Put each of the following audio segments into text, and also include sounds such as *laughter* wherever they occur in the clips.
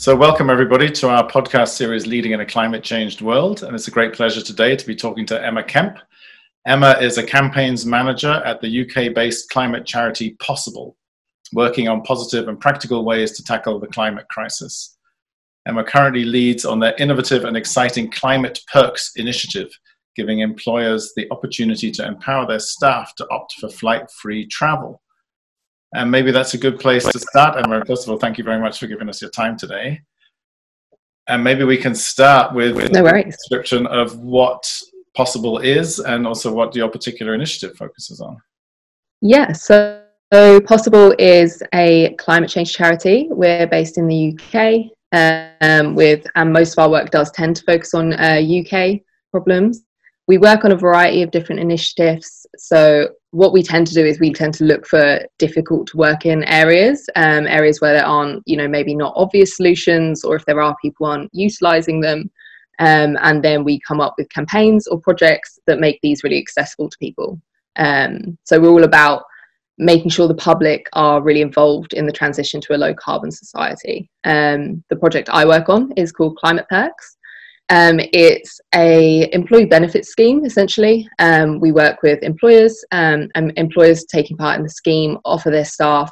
So, welcome everybody to our podcast series, Leading in a Climate Changed World. And it's a great pleasure today to be talking to Emma Kemp. Emma is a campaigns manager at the UK based climate charity Possible, working on positive and practical ways to tackle the climate crisis. Emma currently leads on their innovative and exciting Climate Perks initiative, giving employers the opportunity to empower their staff to opt for flight free travel. And maybe that's a good place to start, Emma. First of all, thank you very much for giving us your time today. And maybe we can start with no a description of what Possible is and also what your particular initiative focuses on. Yeah, so, so Possible is a climate change charity. We're based in the UK, um, with and most of our work does tend to focus on uh, UK problems. We work on a variety of different initiatives. So what we tend to do is we tend to look for difficult to work in areas, um, areas where there aren't, you know, maybe not obvious solutions, or if there are, people aren't utilizing them. Um, and then we come up with campaigns or projects that make these really accessible to people. Um, so we're all about making sure the public are really involved in the transition to a low carbon society. Um, the project I work on is called Climate Perks. Um, it's a employee benefit scheme essentially. Um, we work with employers um, and employers taking part in the scheme offer their staff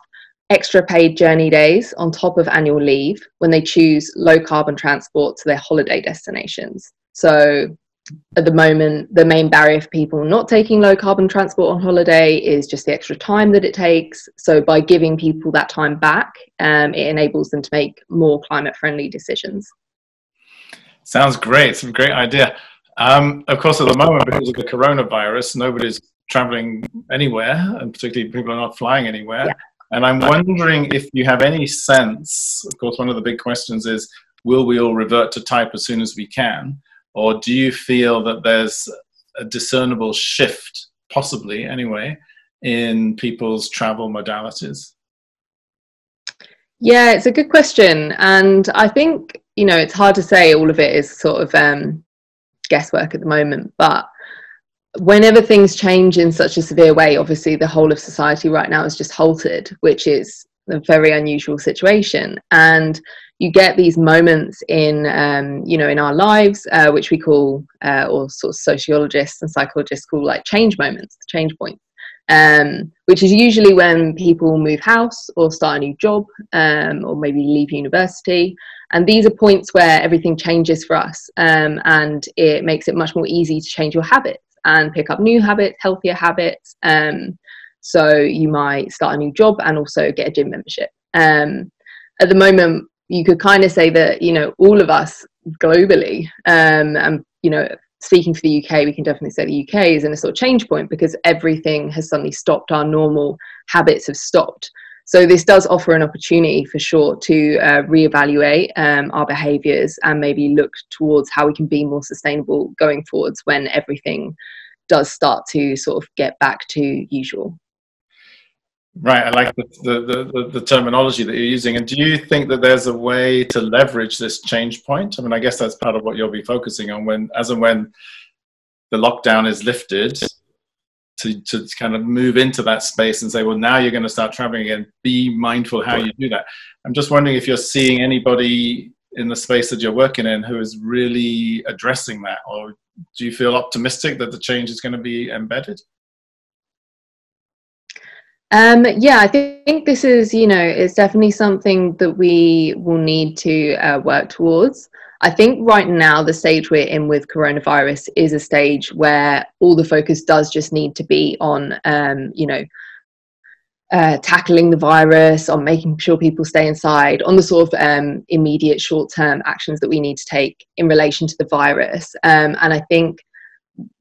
extra paid journey days on top of annual leave when they choose low carbon transport to their holiday destinations. So at the moment, the main barrier for people not taking low carbon transport on holiday is just the extra time that it takes. So, by giving people that time back, um, it enables them to make more climate friendly decisions. Sounds great. Some great idea. Um, of course, at the moment, because of the coronavirus, nobody's traveling anywhere, and particularly people are not flying anywhere. Yeah. And I'm wondering if you have any sense. Of course, one of the big questions is will we all revert to type as soon as we can? Or do you feel that there's a discernible shift, possibly anyway, in people's travel modalities? Yeah, it's a good question. And I think you know, it's hard to say all of it is sort of um, guesswork at the moment, but whenever things change in such a severe way, obviously the whole of society right now is just halted, which is a very unusual situation. And you get these moments in, um, you know, in our lives, uh, which we call, uh, or sort of sociologists and psychologists call like change moments, change points. Um, which is usually when people move house or start a new job um, or maybe leave university and these are points where everything changes for us um, and it makes it much more easy to change your habits and pick up new habits, healthier habits. Um, so you might start a new job and also get a gym membership. Um, at the moment, you could kind of say that, you know, all of us globally, um, and, you know, speaking for the UK, we can definitely say the UK is in a sort of change point because everything has suddenly stopped. Our normal habits have stopped. So this does offer an opportunity for sure to uh, reevaluate um, our behaviours and maybe look towards how we can be more sustainable going forwards when everything does start to sort of get back to usual. Right, I like the, the, the, the, terminology that you're using. And do you think that there's a way to leverage this change point? I mean, I guess that's part of what you'll be focusing on when, as and when the lockdown is lifted, to, to kind of move into that space and say, well, now you're going to start traveling again. Be mindful how you do that. I'm just wondering if you're seeing anybody in the space that you're working in who is really addressing that, or do you feel optimistic that the change is going to be embedded? Um, yeah, I think this is, you know, it's definitely something that we will need to uh, work towards. I think right now, the stage we're in with coronavirus is a stage where all the focus does just need to be on, um, you know, uh, tackling the virus, on making sure people stay inside, on the sort of um, immediate short term actions that we need to take in relation to the virus. Um, and I think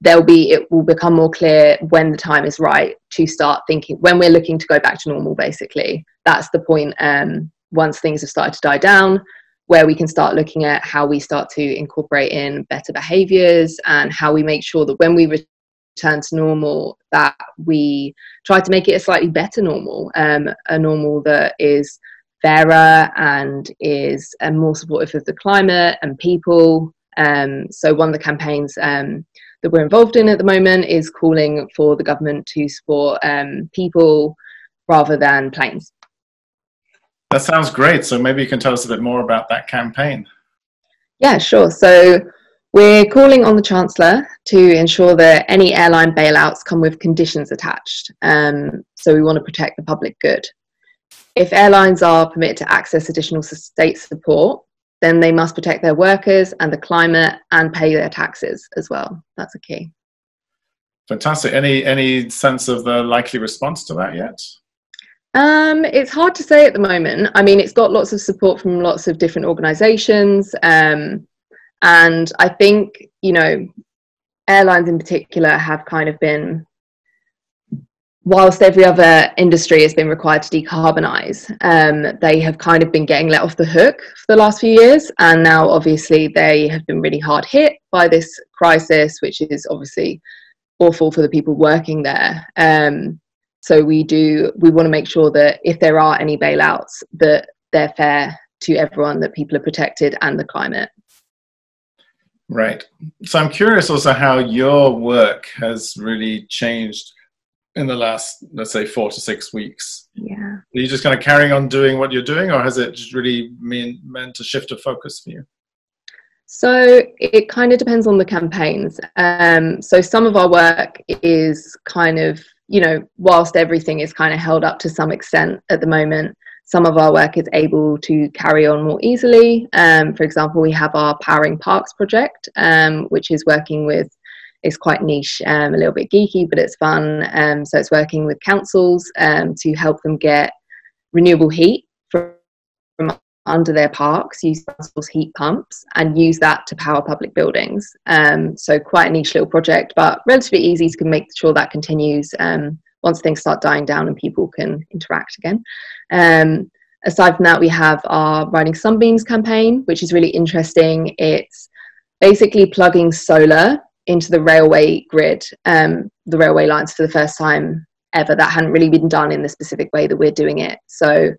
there'll be, it will become more clear when the time is right to start thinking, when we're looking to go back to normal, basically. That's the point um, once things have started to die down where we can start looking at how we start to incorporate in better behaviors and how we make sure that when we return to normal that we try to make it a slightly better normal um, a normal that is fairer and is um, more supportive of the climate and people um, so one of the campaigns um, that we're involved in at the moment is calling for the government to support um, people rather than planes That sounds great. So maybe you can tell us a bit more about that campaign. Yeah, sure. So we're calling on the Chancellor to ensure that any airline bailouts come with conditions attached. Um, so we want to protect the public good. If airlines are permitted to access additional state support, then they must protect their workers and the climate and pay their taxes as well. That's a key. Fantastic. Any any sense of the likely response to that yet? Um, it's hard to say at the moment. I mean, it's got lots of support from lots of different organisations, um, and I think you know, airlines in particular have kind of been, whilst every other industry has been required to decarbonise, um, they have kind of been getting let off the hook for the last few years, and now obviously they have been really hard hit by this crisis, which is obviously awful for the people working there. Um, so we do we want to make sure that if there are any bailouts, that they're fair to everyone, that people are protected, and the climate. Right. So I'm curious also how your work has really changed in the last, let's say, four to six weeks. Yeah. Are you just kind of carrying on doing what you're doing, or has it just really mean, meant a shift of focus for you? So it kind of depends on the campaigns. Um, so some of our work is kind of, you know, whilst everything is kind of held up to some extent at the moment, some of our work is able to carry on more easily. Um, for example, we have our Powering Parks project, um, which is working with, it's quite niche, um, a little bit geeky, but it's fun. Um, so it's working with councils um, to help them get renewable heat from, from under their parks, use council's heat pumps, and use that to power public buildings. Um, so quite a niche little project, but relatively easy to make sure that continues um, once things start dying down and people can interact again. Um, aside from that, we have our Riding Sunbeams campaign, which is really interesting. It's basically plugging solar into the railway grid, um, the railway lines for the first time ever. That hadn't really been done in the specific way that we're doing it. So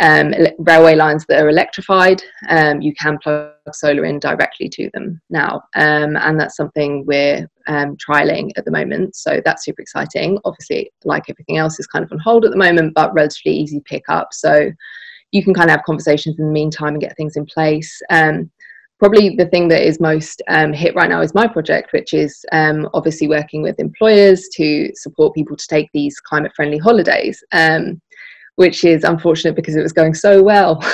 um, railway lines that are electrified, um, you can plug solar in directly to them now. Um, and that's something we're um, trialing at the moment. So that's super exciting. Obviously, like everything else, is kind of on hold at the moment, but relatively easy pick up. So you can kind of have conversations in the meantime and get things in place. Um, probably the thing that is most um, hit right now is my project, which is obviously working with employers to support people to take these climate friendly holidays. Um, which is unfortunate because it was going so well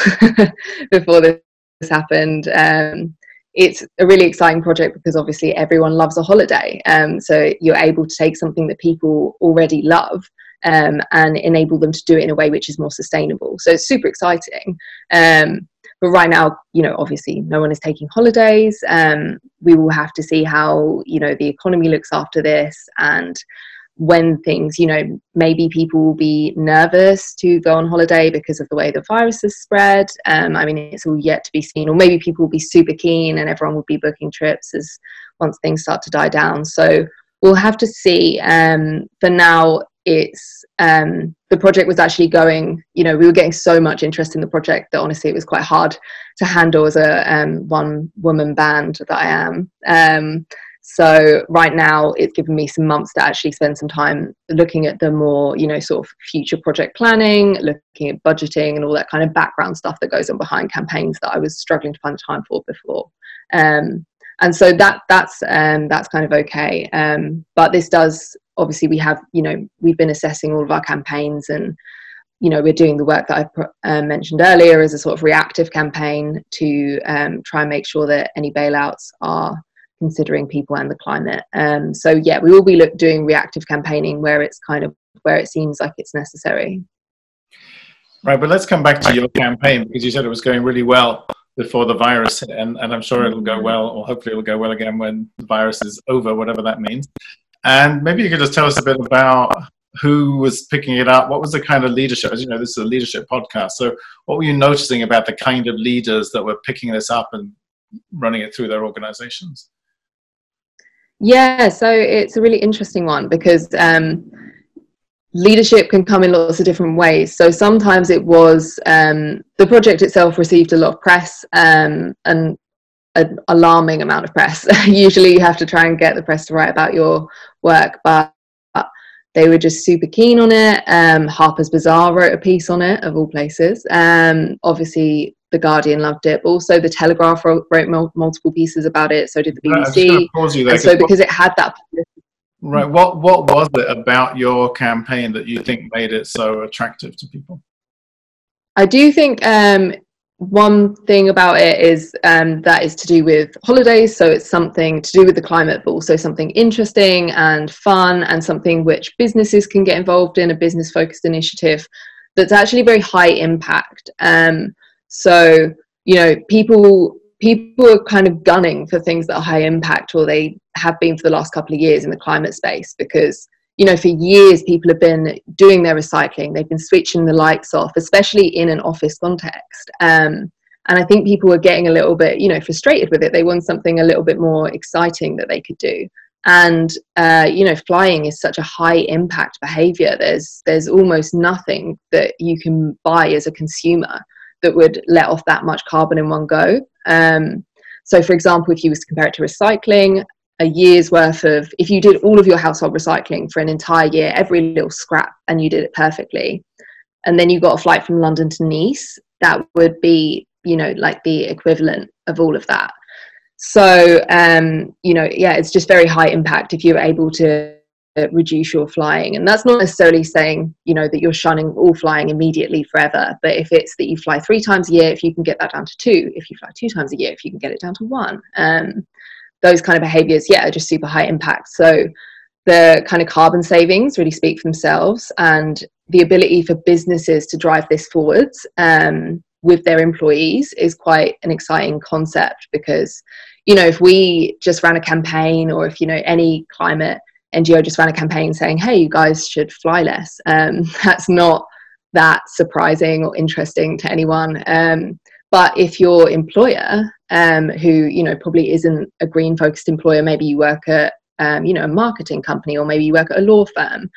*laughs* before this happened. Um, it's a really exciting project because obviously everyone loves a holiday. Um, so you're able to take something that people already love um, and enable them to do it in a way which is more sustainable. So it's super exciting. Um, but right now, you know, obviously no one is taking holidays. Um, we will have to see how, you know, the economy looks after this and when things, you know, maybe people will be nervous to go on holiday because of the way the virus has spread. Um, I mean, it's all yet to be seen. Or maybe people will be super keen and everyone will be booking trips as once things start to die down. So we'll have to see. Um, for now, it's um, the project was actually going. You know, we were getting so much interest in the project that honestly, it was quite hard to handle as a um, one woman band that I am. Um, so right now, it's given me some months to actually spend some time looking at the more, you know, sort of future project planning, looking at budgeting and all that kind of background stuff that goes on behind campaigns that I was struggling to find time for before. Um, and so that that's um, that's kind of okay. Um, but this does obviously we have you know we've been assessing all of our campaigns and you know we're doing the work that I uh, mentioned earlier as a sort of reactive campaign to um, try and make sure that any bailouts are considering people and the climate. Um, so yeah, we will be look, doing reactive campaigning where it's kind of where it seems like it's necessary. Right, but let's come back to your campaign because you said it was going really well before the virus and, and I'm sure it'll go well, or hopefully it'll go well again when the virus is over, whatever that means. And maybe you could just tell us a bit about who was picking it up. What was the kind of leadership? As you know, this is a leadership podcast. So, what were you noticing about the kind of leaders that were picking this up and running it through their organizations? Yeah, so it's a really interesting one because um, leadership can come in lots of different ways. So sometimes it was um, the project itself received a lot of press um, and an alarming amount of press. *laughs* Usually you have to try and get the press to write about your work, but they were just super keen on it. Um, Harper's Bazaar wrote a piece on it, of all places. Um, obviously, The Guardian loved it. But also, The Telegraph wrote, wrote multiple pieces about it. So did the BBC. Right, so, because it had that. Right. What What was it about your campaign that you think made it so attractive to people? I do think um, one thing about it is um, that is to do with holidays. So it's something to do with the climate but also something interesting and fun and something which businesses can get involved in a business focused initiative that's actually very high impact. Um, so you know people people are kind of gunning for things that are high impact or they have been for the last couple of years in the climate space because you know, for years people have been doing their recycling. They've been switching the lights off, especially in an office context. Um, and I think people were getting a little bit, you know, frustrated with it. They want something a little bit more exciting that they could do. And uh, you know, flying is such a high impact behavior. There's there's almost nothing that you can buy as a consumer that would let off that much carbon in one go. Um, so, for example, if you was to compare it to recycling, a year's worth of if you did all of your household recycling for an entire year every little scrap and you did it perfectly and then you got a flight from london to nice that would be you know like the equivalent of all of that. So um you know yeah it's just very high impact if you're able to reduce your flying. And that's not necessarily saying you know that you're shunning all flying immediately forever but if it's that you fly three times a year if you can get that down to two if you fly two times a year if you can get it down to one. Um those kind of behaviors, yeah, are just super high impact. So the kind of carbon savings really speak for themselves and the ability for businesses to drive this forwards um, with their employees is quite an exciting concept because you know if we just ran a campaign or if you know any climate ngo just ran a campaign saying hey you guys should fly less um, *laughs* that's not that surprising or interesting to anyone um, but if your employer um, who you know probably isn't a green focused employer maybe you work at um, you know a marketing company or maybe you work at a law firm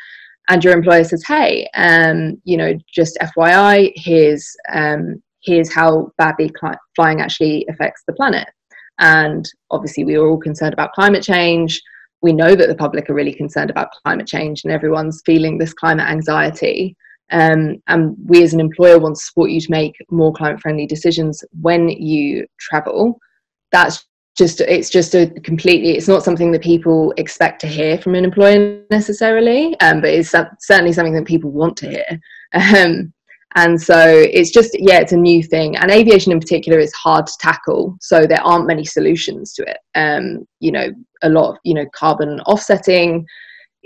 and your employer says hey um, you know just fyi here's um, here's how badly cli- flying actually affects the planet. And obviously we are all concerned about climate change. We know that the public are really concerned about climate change and everyone's feeling this climate anxiety um, and we as an employer want to support you to make more climate friendly decisions when you travel. That's just it's just a completely it's not something that people expect to hear from an employer necessarily um, but it's certainly something that people want to hear. Um, and so it's just yeah it's a new thing. And aviation in particular is hard to tackle so there aren't many solutions to it. Um, you know a lot of you know carbon offsetting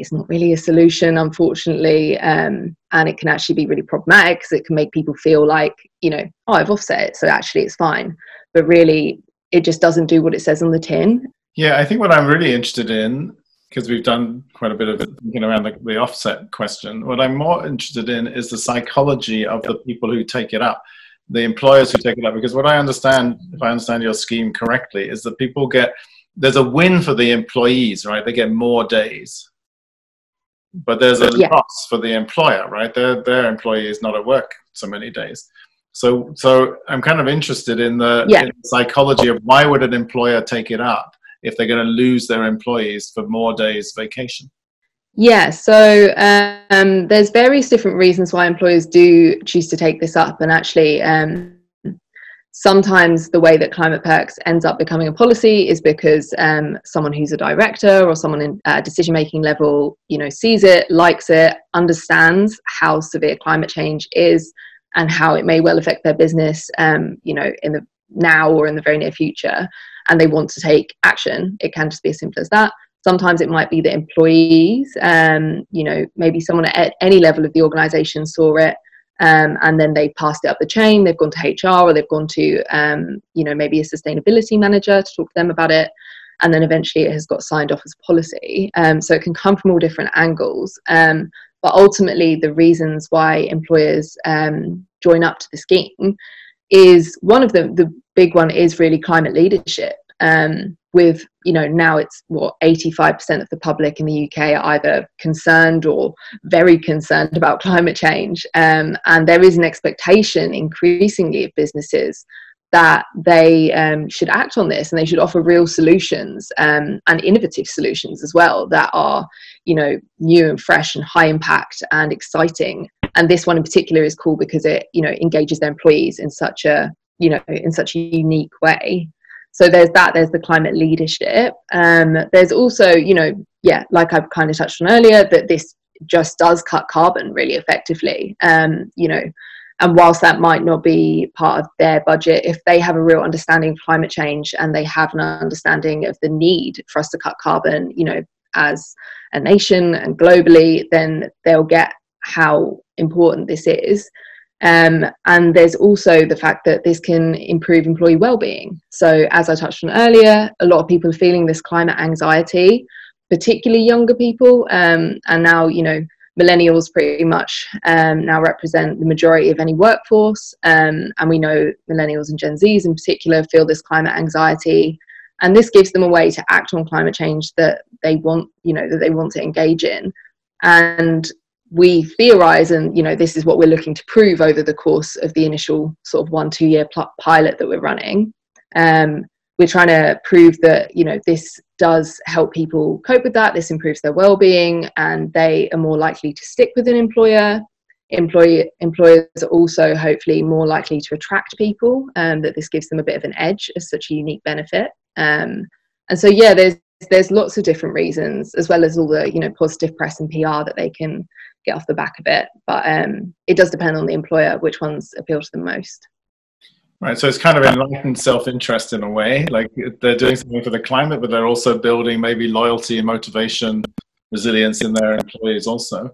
is not really a solution, unfortunately. Um, and it can actually be really problematic because it can make people feel like, you know, oh, I've offset it, so actually it's fine. But really, it just doesn't do what it says on the tin. Yeah, I think what I'm really interested in, because we've done quite a bit of thinking around the, the offset question, what I'm more interested in is the psychology of the people who take it up the employers who take it up because what i understand if i understand your scheme correctly is that people get there's a win for the employees right they get more days but there's a yeah. loss for the employer, right? Their their employee is not at work so many days. So so I'm kind of interested in the, yeah. in the psychology of why would an employer take it up if they're going to lose their employees for more days vacation. Yeah, so um, there's various different reasons why employers do choose to take this up, and actually, um, sometimes the way that climate perks ends up becoming a policy is because um, someone who's a director or someone in uh, decision making level you know sees it likes it understands how severe climate change is and how it may well affect their business um, you know in the now or in the very near future and they want to take action. It can just be as simple as that. Sometimes it might be the employees um, you know maybe someone at any level of the organization saw it um, and then they passed it up the chain. They've gone to HR or they've gone to, um, you know, maybe a sustainability manager to talk to them about it. And then eventually it has got signed off as policy. Um, so it can come from all different angles. Um, but ultimately, the reasons why employers um, join up to the scheme is one of them, the big one is really climate leadership. Um, with you know now it's what 85% of the public in the uk are either concerned or very concerned about *laughs* climate change. Um, and there is an expectation increasingly of businesses that they um, should act on this and they should offer real solutions um, and innovative solutions as well that are you know new and fresh and high impact and exciting. And this one in particular is cool because it you know engages their employees in such a you know in such a unique way so there's that there's the climate leadership. Um, there's also you know yeah like i've kind of touched on earlier that this just does cut carbon really effectively. Um, you know and whilst that might not be part of their budget if they have a real understanding of climate change and they have an understanding of the need for us to cut carbon you know as a nation and globally then they'll get how important this is um, and there's also the fact that this can improve employee well-being. So, as I touched on earlier, a lot of people are feeling this climate anxiety, particularly younger people. Um, and now, you know, millennials pretty much um, now represent the majority of any workforce. Um, and we know millennials and Gen Zs in particular feel this climate anxiety. And this gives them a way to act on climate change that they want, you know, that they want to engage in. And we theorize and you know this is what we're looking to prove over the course of the initial sort of one two year pl- pilot that we're running. Um, we're trying to prove that you know this does help people cope with that this improves their well-being and they are more likely to stick with an employer. Employee employers are also hopefully more likely to attract people um, that this gives them a bit of an edge as such a unique benefit. Um, and so yeah there's there's lots of different reasons as well as all the you know positive press and pr that they can get off the back of it. But um, it does depend on the employer which ones appeal to them most. Right, so it's kind of enlightened self-interest in a way. Like they're doing something for the climate, but they're also building maybe loyalty and motivation, resilience in their employees also.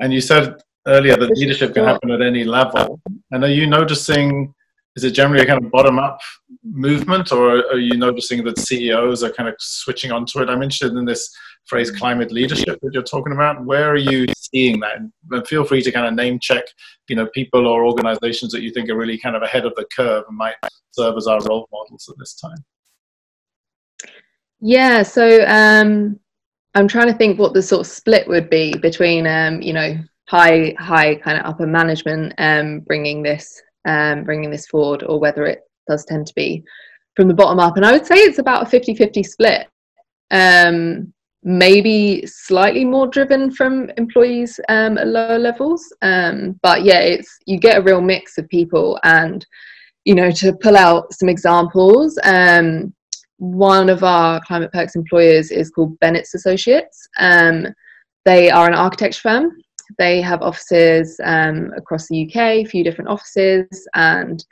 And you said earlier that leadership can happen at any level. And are you noticing? Is it generally a kind of bottom-up movement, or are you noticing that CEOs are kind of switching onto it? I'm interested in this phrase climate leadership that you're talking about. Where are you seeing that? And feel free to kind of name check, you know, people or organizations that you think are really kind of ahead of the curve and might serve as our role models at this time. Yeah, so um, I'm trying to think what the sort of split would be between, um, you know, high, high kind of upper management um, bringing this, um, bringing this forward, or whether it does tend to be from the bottom up. And I would say it's about a 50-50 split. Um, maybe slightly more driven from employees um, at lower levels. Um, but yeah, it's you get a real mix of people, and you know to pull out some examples. Um, one of our climate perks employers is called Bennett's Associates. Um, they are an architecture firm. They have offices um, across the UK, a few different offices, and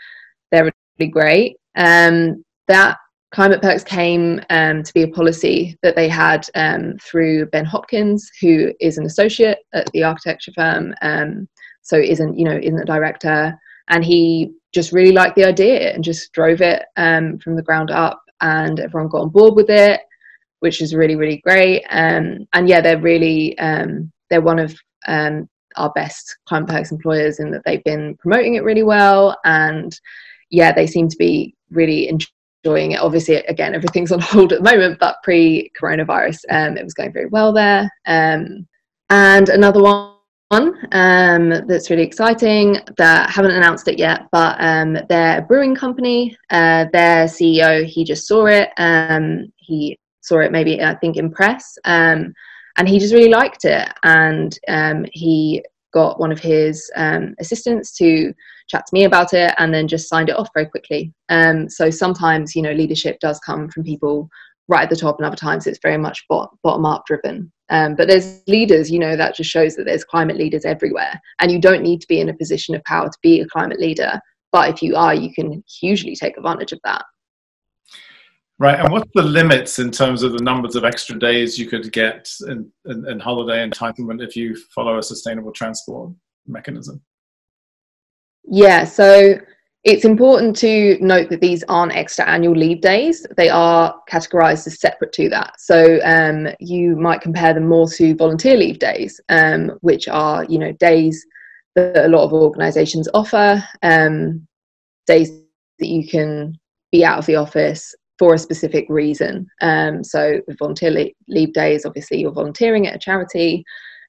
they're really great. Um, that Climate Perks came um, to be a policy that they had um, through Ben Hopkins, who is an associate at the architecture firm, um, so isn't you know isn't a director, and he just really liked the idea and just drove it um, from the ground up, and everyone got on board with it, which is really really great. Um, and yeah, they're really um, they're one of our best Climate Perks employers in that they've been promoting it really well, and yeah, they seem to be really enjoying enjoying it. Obviously, again, everything's on *laughs* hold at the moment, but pre coronavirus, um, it was going very well there. Um, and another one um, that's really exciting that haven't announced it yet, but um, they're a brewing company. Uh, their CEO, he just saw it. Um, he saw it maybe, I think, in press. Um, and he just really liked it. And um, he got one of his um, assistants to chat to me about it and then just signed it off very quickly. Um, so sometimes, you know, leadership does come from people right at the top, and other times it's very much bottom up driven. Um, but there's leaders, you know, that just shows that there's climate leaders everywhere, and you don't need to be in a position of power to be a climate leader. But if you are, you can hugely take advantage of that. Right, and what's the limits in terms of the numbers of extra days you could get in, in, in holiday entitlement if you follow a sustainable transport mechanism? Yeah, so it's important to note that these aren't extra annual leave days. They are categorized as separate to that. So um, you might compare them more to volunteer leave days, um, which are, you know, days that a lot of organizations offer, um, days that you can be out of the office for a specific reason. Um, so volunteer leave days, obviously you're volunteering at a charity.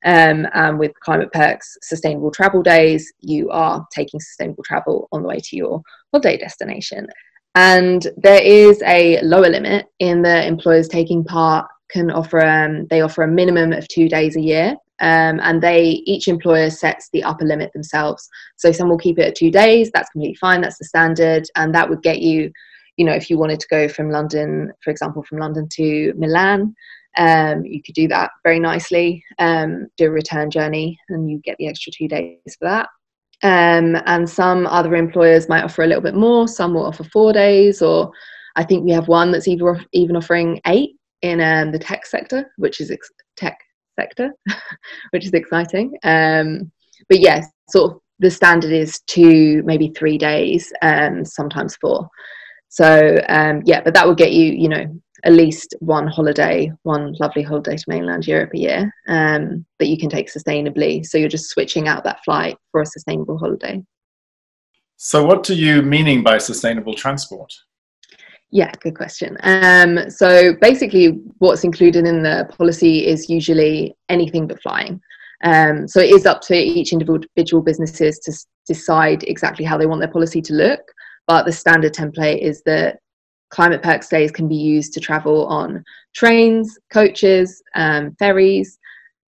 Um, and with Climate Perks Sustainable Travel Days, you are taking sustainable travel on the way to your holiday destination. and there is a lower limit in the employers taking part can offer um, they offer a minimum of two days a year. Um, and they each employer sets the upper limit themselves. So some will keep it at two days that's completely fine that's the standard. And that would get you you know if you wanted to go from london for example from london to milan um, you could do that very nicely um, do a return journey and you get the extra two days for that. Um, and some other employers might offer a little bit more some will offer four days or i think we have one that's even, even offering eight in um, the tech sector which is ex- tech sector *laughs* which is exciting. Um, but yes sort of the standard is two maybe three days um, sometimes four. So um, yeah but that would get you you know at least one holiday, one lovely holiday to mainland Europe a year um, that you can take sustainably. So you're just switching out that flight for a sustainable holiday. So, what do you meaning by sustainable transport? Yeah, good question. Um, so basically, what's included in the policy is usually anything but flying. Um, so it is up to each individual businesses to s- decide exactly how they want their policy to look. But the standard template is that Climate Perks days can be used to travel on trains, coaches, um, ferries,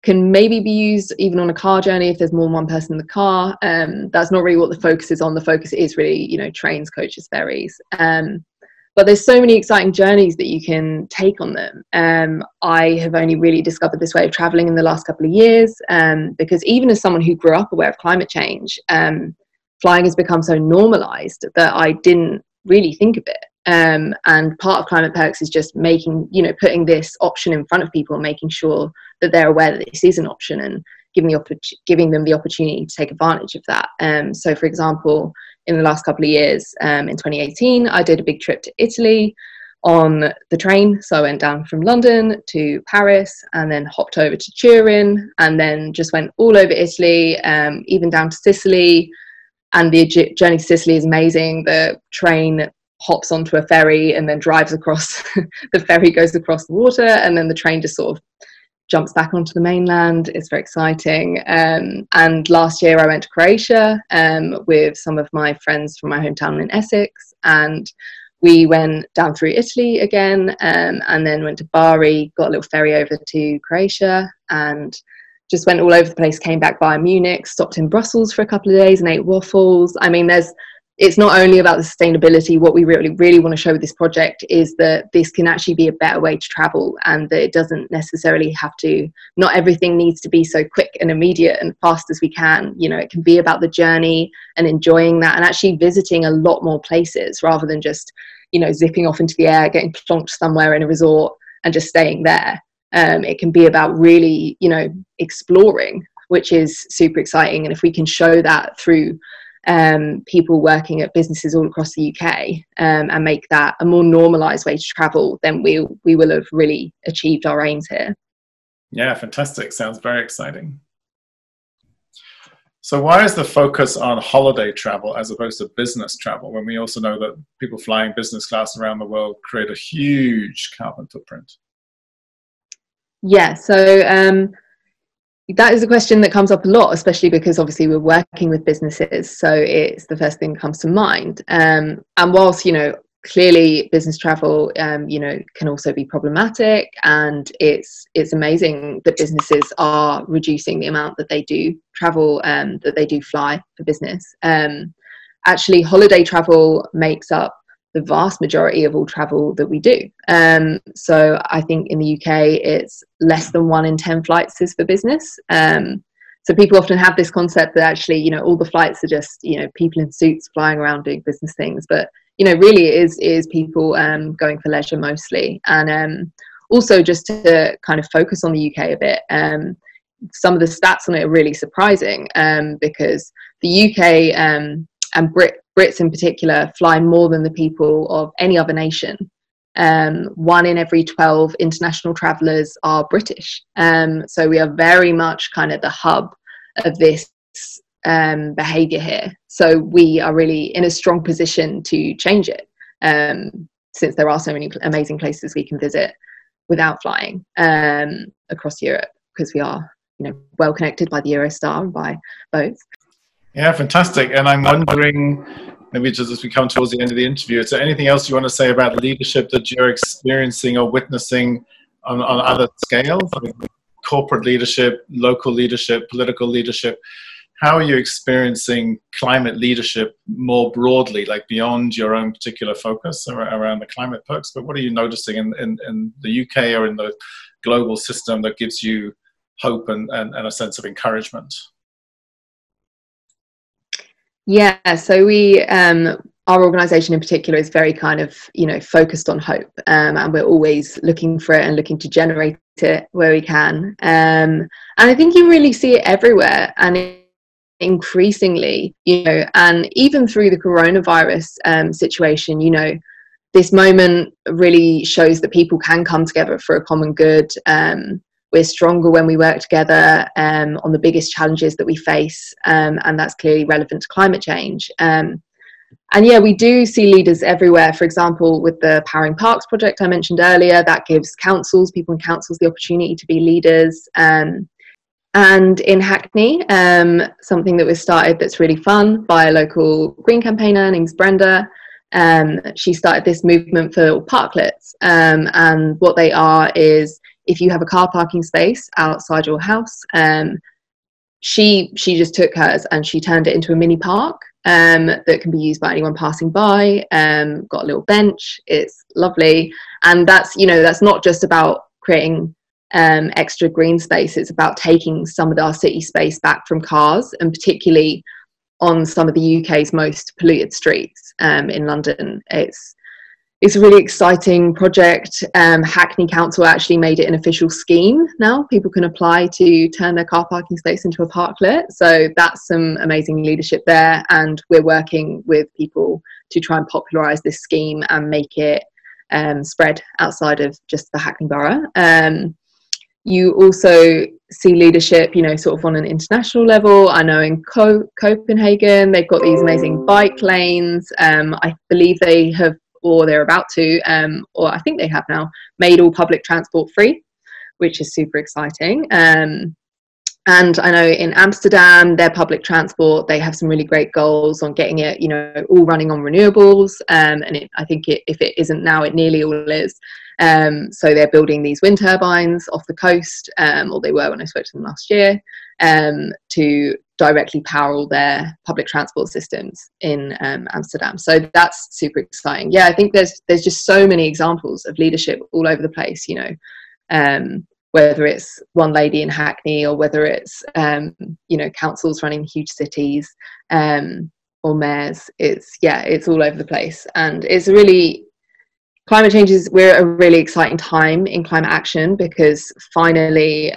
can maybe be used even on a car journey if there's more than one person in the car. Um, that's not really what the focus is on. The focus is really, you know, trains, coaches, ferries. Um, but there's so many exciting journeys that you can take on them. Um, I have only really discovered this way of traveling in the last couple of years um, because even as someone who grew up aware of climate change, um, flying has become so normalized that I didn't really think of it. Um, and part of climate perks is just making you know putting this option in front of people and making sure that they're aware that this is an option and giving the giving them the opportunity to take advantage of that. Um, so for example in the last couple of years um, in 2018 i did a big trip to italy on the train. So i went down from london to paris and then hopped over to turin and then just went all over italy um, even down to sicily. And the journey to Sicily is amazing. The train hops onto a ferry and then drives across *laughs* the ferry goes across the water and then the train just sort of jumps back onto the mainland. It's very exciting. Um, and last year i went to croatia um, with some of my friends from my hometown in essex and we went down through italy again um, and then went to bari got a little ferry over to croatia and just went all over the place came back via munich stopped in brussels for a couple of days and ate waffles. I mean there's it's not only about the sustainability. What we really, really want to show with this project is that this can actually be a better way to travel and that it doesn't necessarily have to, not everything needs to be so quick and immediate and fast as we can. You know, it can be about the journey and enjoying that and actually visiting a lot more places rather than just, you know, zipping off into the air, getting plonked somewhere in a resort and just staying there. Um, it can be about really, you know, exploring, which is super exciting. And if we can show that through um, people working at businesses all across the UK um, and make that a more normalised way to travel, then we we will have really achieved our aims here. Yeah, fantastic. Sounds very exciting. So, why is the focus on holiday travel as opposed to business travel when we also know that people flying business class around the world create a huge carbon footprint? Yeah, so um, that is a question that comes up a lot, especially because obviously we're working with businesses, so it's the first thing that comes to mind. Um, and whilst you know clearly business travel, um, you know, can also be problematic, and it's it's amazing that businesses are reducing the amount that they do travel, um, that they do fly for business. Um, actually, holiday travel makes up the vast majority of all travel that we do. Um, so I think in the UK, it's less than one in 10 flights is for business. Um, so people often have this concept that actually, you know, all the flights are just, you know, people in suits flying around doing business things. But, you know, really it is, is people um, going for leisure mostly. And um, also just to kind of focus on the UK a bit, um, some of the stats on it are really surprising um, because the UK and Brit Brits in particular fly more than the people of any other nation. Um, one in every 12 international travelers are British. Um, so we are very much kind of the hub of this um, behavior here. So we are really in a strong position to change it um, since there are so many amazing places we can visit without flying um, across Europe because we are you know well connected by the Eurostar and by both. Yeah, fantastic. And I'm wondering maybe just as we come towards the end of the interview, is there anything else you want to say about leadership that you're experiencing or witnessing on, on other scales, corporate leadership, local leadership, political leadership? How are you experiencing climate leadership more broadly, like beyond your own particular focus around the climate perks? But what are you noticing in, in, in the UK or in the global system that gives you hope and, and, and a sense of encouragement? Yeah, so we um, our organisation in particular is very kind of you know focused on hope, um, and we're always looking for it and looking to generate it where we can. Um, and I think you really see it everywhere, and increasingly, you know, and even through the coronavirus um, situation, you know, this moment really shows that people can come together for a common good. Um, we're stronger when we work together um, on the biggest challenges that we face, um, and that's clearly relevant to climate change. Um, and yeah, we do see leaders everywhere. For example, with the Powering Parks project I mentioned earlier, that gives councils, people in councils, the opportunity to be leaders. Um, and in Hackney, um, something that was started that's really fun by a local green campaigner named Brenda. Um, she started this movement for parklets, and what they are is if you have a car parking space outside your house, um, she she just took hers and she turned it into a mini park um, that can be used by anyone passing by. Um, got a little bench. It's lovely, and that's you know that's not just about creating um, extra green space. It's about taking some of our city space back from cars, and particularly on some of the UK's most polluted streets um, in London. It's it's a really exciting project. Um, Hackney Council actually made it an official scheme now. People can apply to turn their car parking space into a parklet. So that's some amazing leadership there. And we're working with people to try and popularise this scheme and make it um, spread outside of just the Hackney Borough. Um, you also see leadership, you know, sort of on an international level. I know in Co- Copenhagen, they've got these amazing bike lanes. Um, I believe they have or they're about to, um, or I think they have now, made all public transport free, which is super exciting. Um, and I know in Amsterdam, their public transport, they have some really great goals on getting it, you know, all running on renewables. Um, and it, I think it, if it isn't now, it nearly all is. Um, so they're building these wind turbines off the coast, um, or they were when I spoke to them last year, um, to directly power all their public transport systems in um, Amsterdam. So that's super exciting. Yeah, I think there's there's just so many examples of leadership all over the place. You know, um, whether it's one lady in Hackney or whether it's um, you know councils running huge cities um, or mayors. It's yeah, it's all over the place, and it's really climate change is we're at a really exciting time in climate action because finally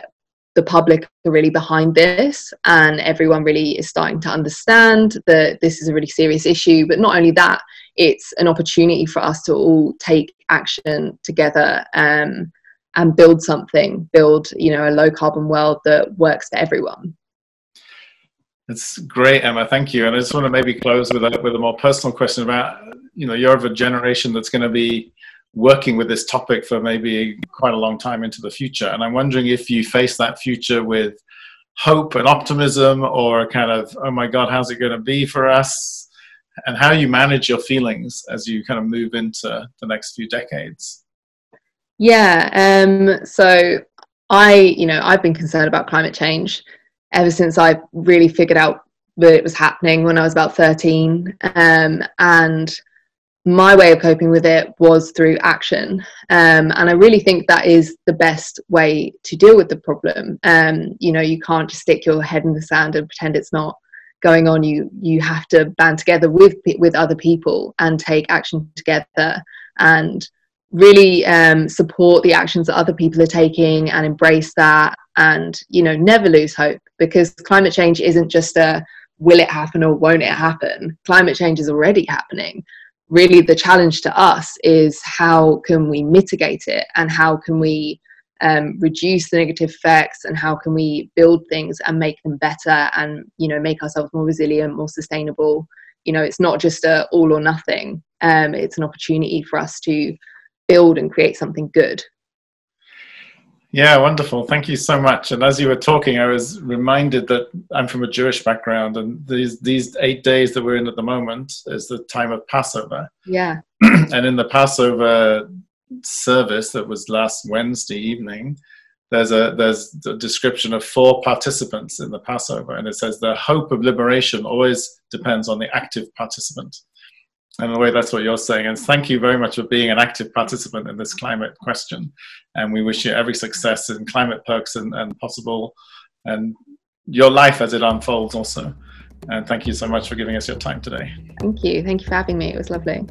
the public are really behind this and everyone really is starting to understand that this is a really serious issue. But not only that it's an opportunity for us to all take action together um, and build something build you know a low carbon world that works for everyone. It's great emma. Thank you. And i just want to maybe close with a, with a more personal question about you know you're of a generation that's going to be working with this topic for maybe quite a long time into the future. And I'm wondering if you face that future with hope and optimism or a kind of, oh my God, how's it going to be for us? And how you manage your feelings as you kind of move into the next few decades. Yeah. Um, so I, you know, I've been concerned about climate change ever since I really figured out that it was happening when I was about 13. Um, and my way of coping with it was through action. Um, and i really think that is the best way to deal with the problem. Um, you know you can't just stick your head in the sand and pretend it's not going on. You you have to band together with with other people and take action together and really um, support the actions that other people are taking and embrace that and you know never lose hope because climate change isn't just a will it happen or won't it happen. Climate change is already happening really the challenge to us is how can we mitigate it and how can we um, reduce the negative effects and how can we build things and make them better and you know make ourselves more resilient more sustainable. You know it's not just a all or nothing. Um, it's an opportunity for us to build and create something good Yeah, wonderful. Thank you so much. And as you were talking, I was reminded that I'm from a Jewish background, and these these eight days that we're in at the moment is the time of Passover. Yeah. *clears throat* and in the Passover service that was last Wednesday evening, there's a there's a description of four participants in the Passover, and it says the hope of liberation always depends on the active participant. And in a way, that's what you're saying. And thank you very much for being an active participant in this climate question. And we wish you every success in climate perks and, and possible and your life as it unfolds also. And thank you so much for giving us your time today. Thank you. Thank you for having me. It was lovely.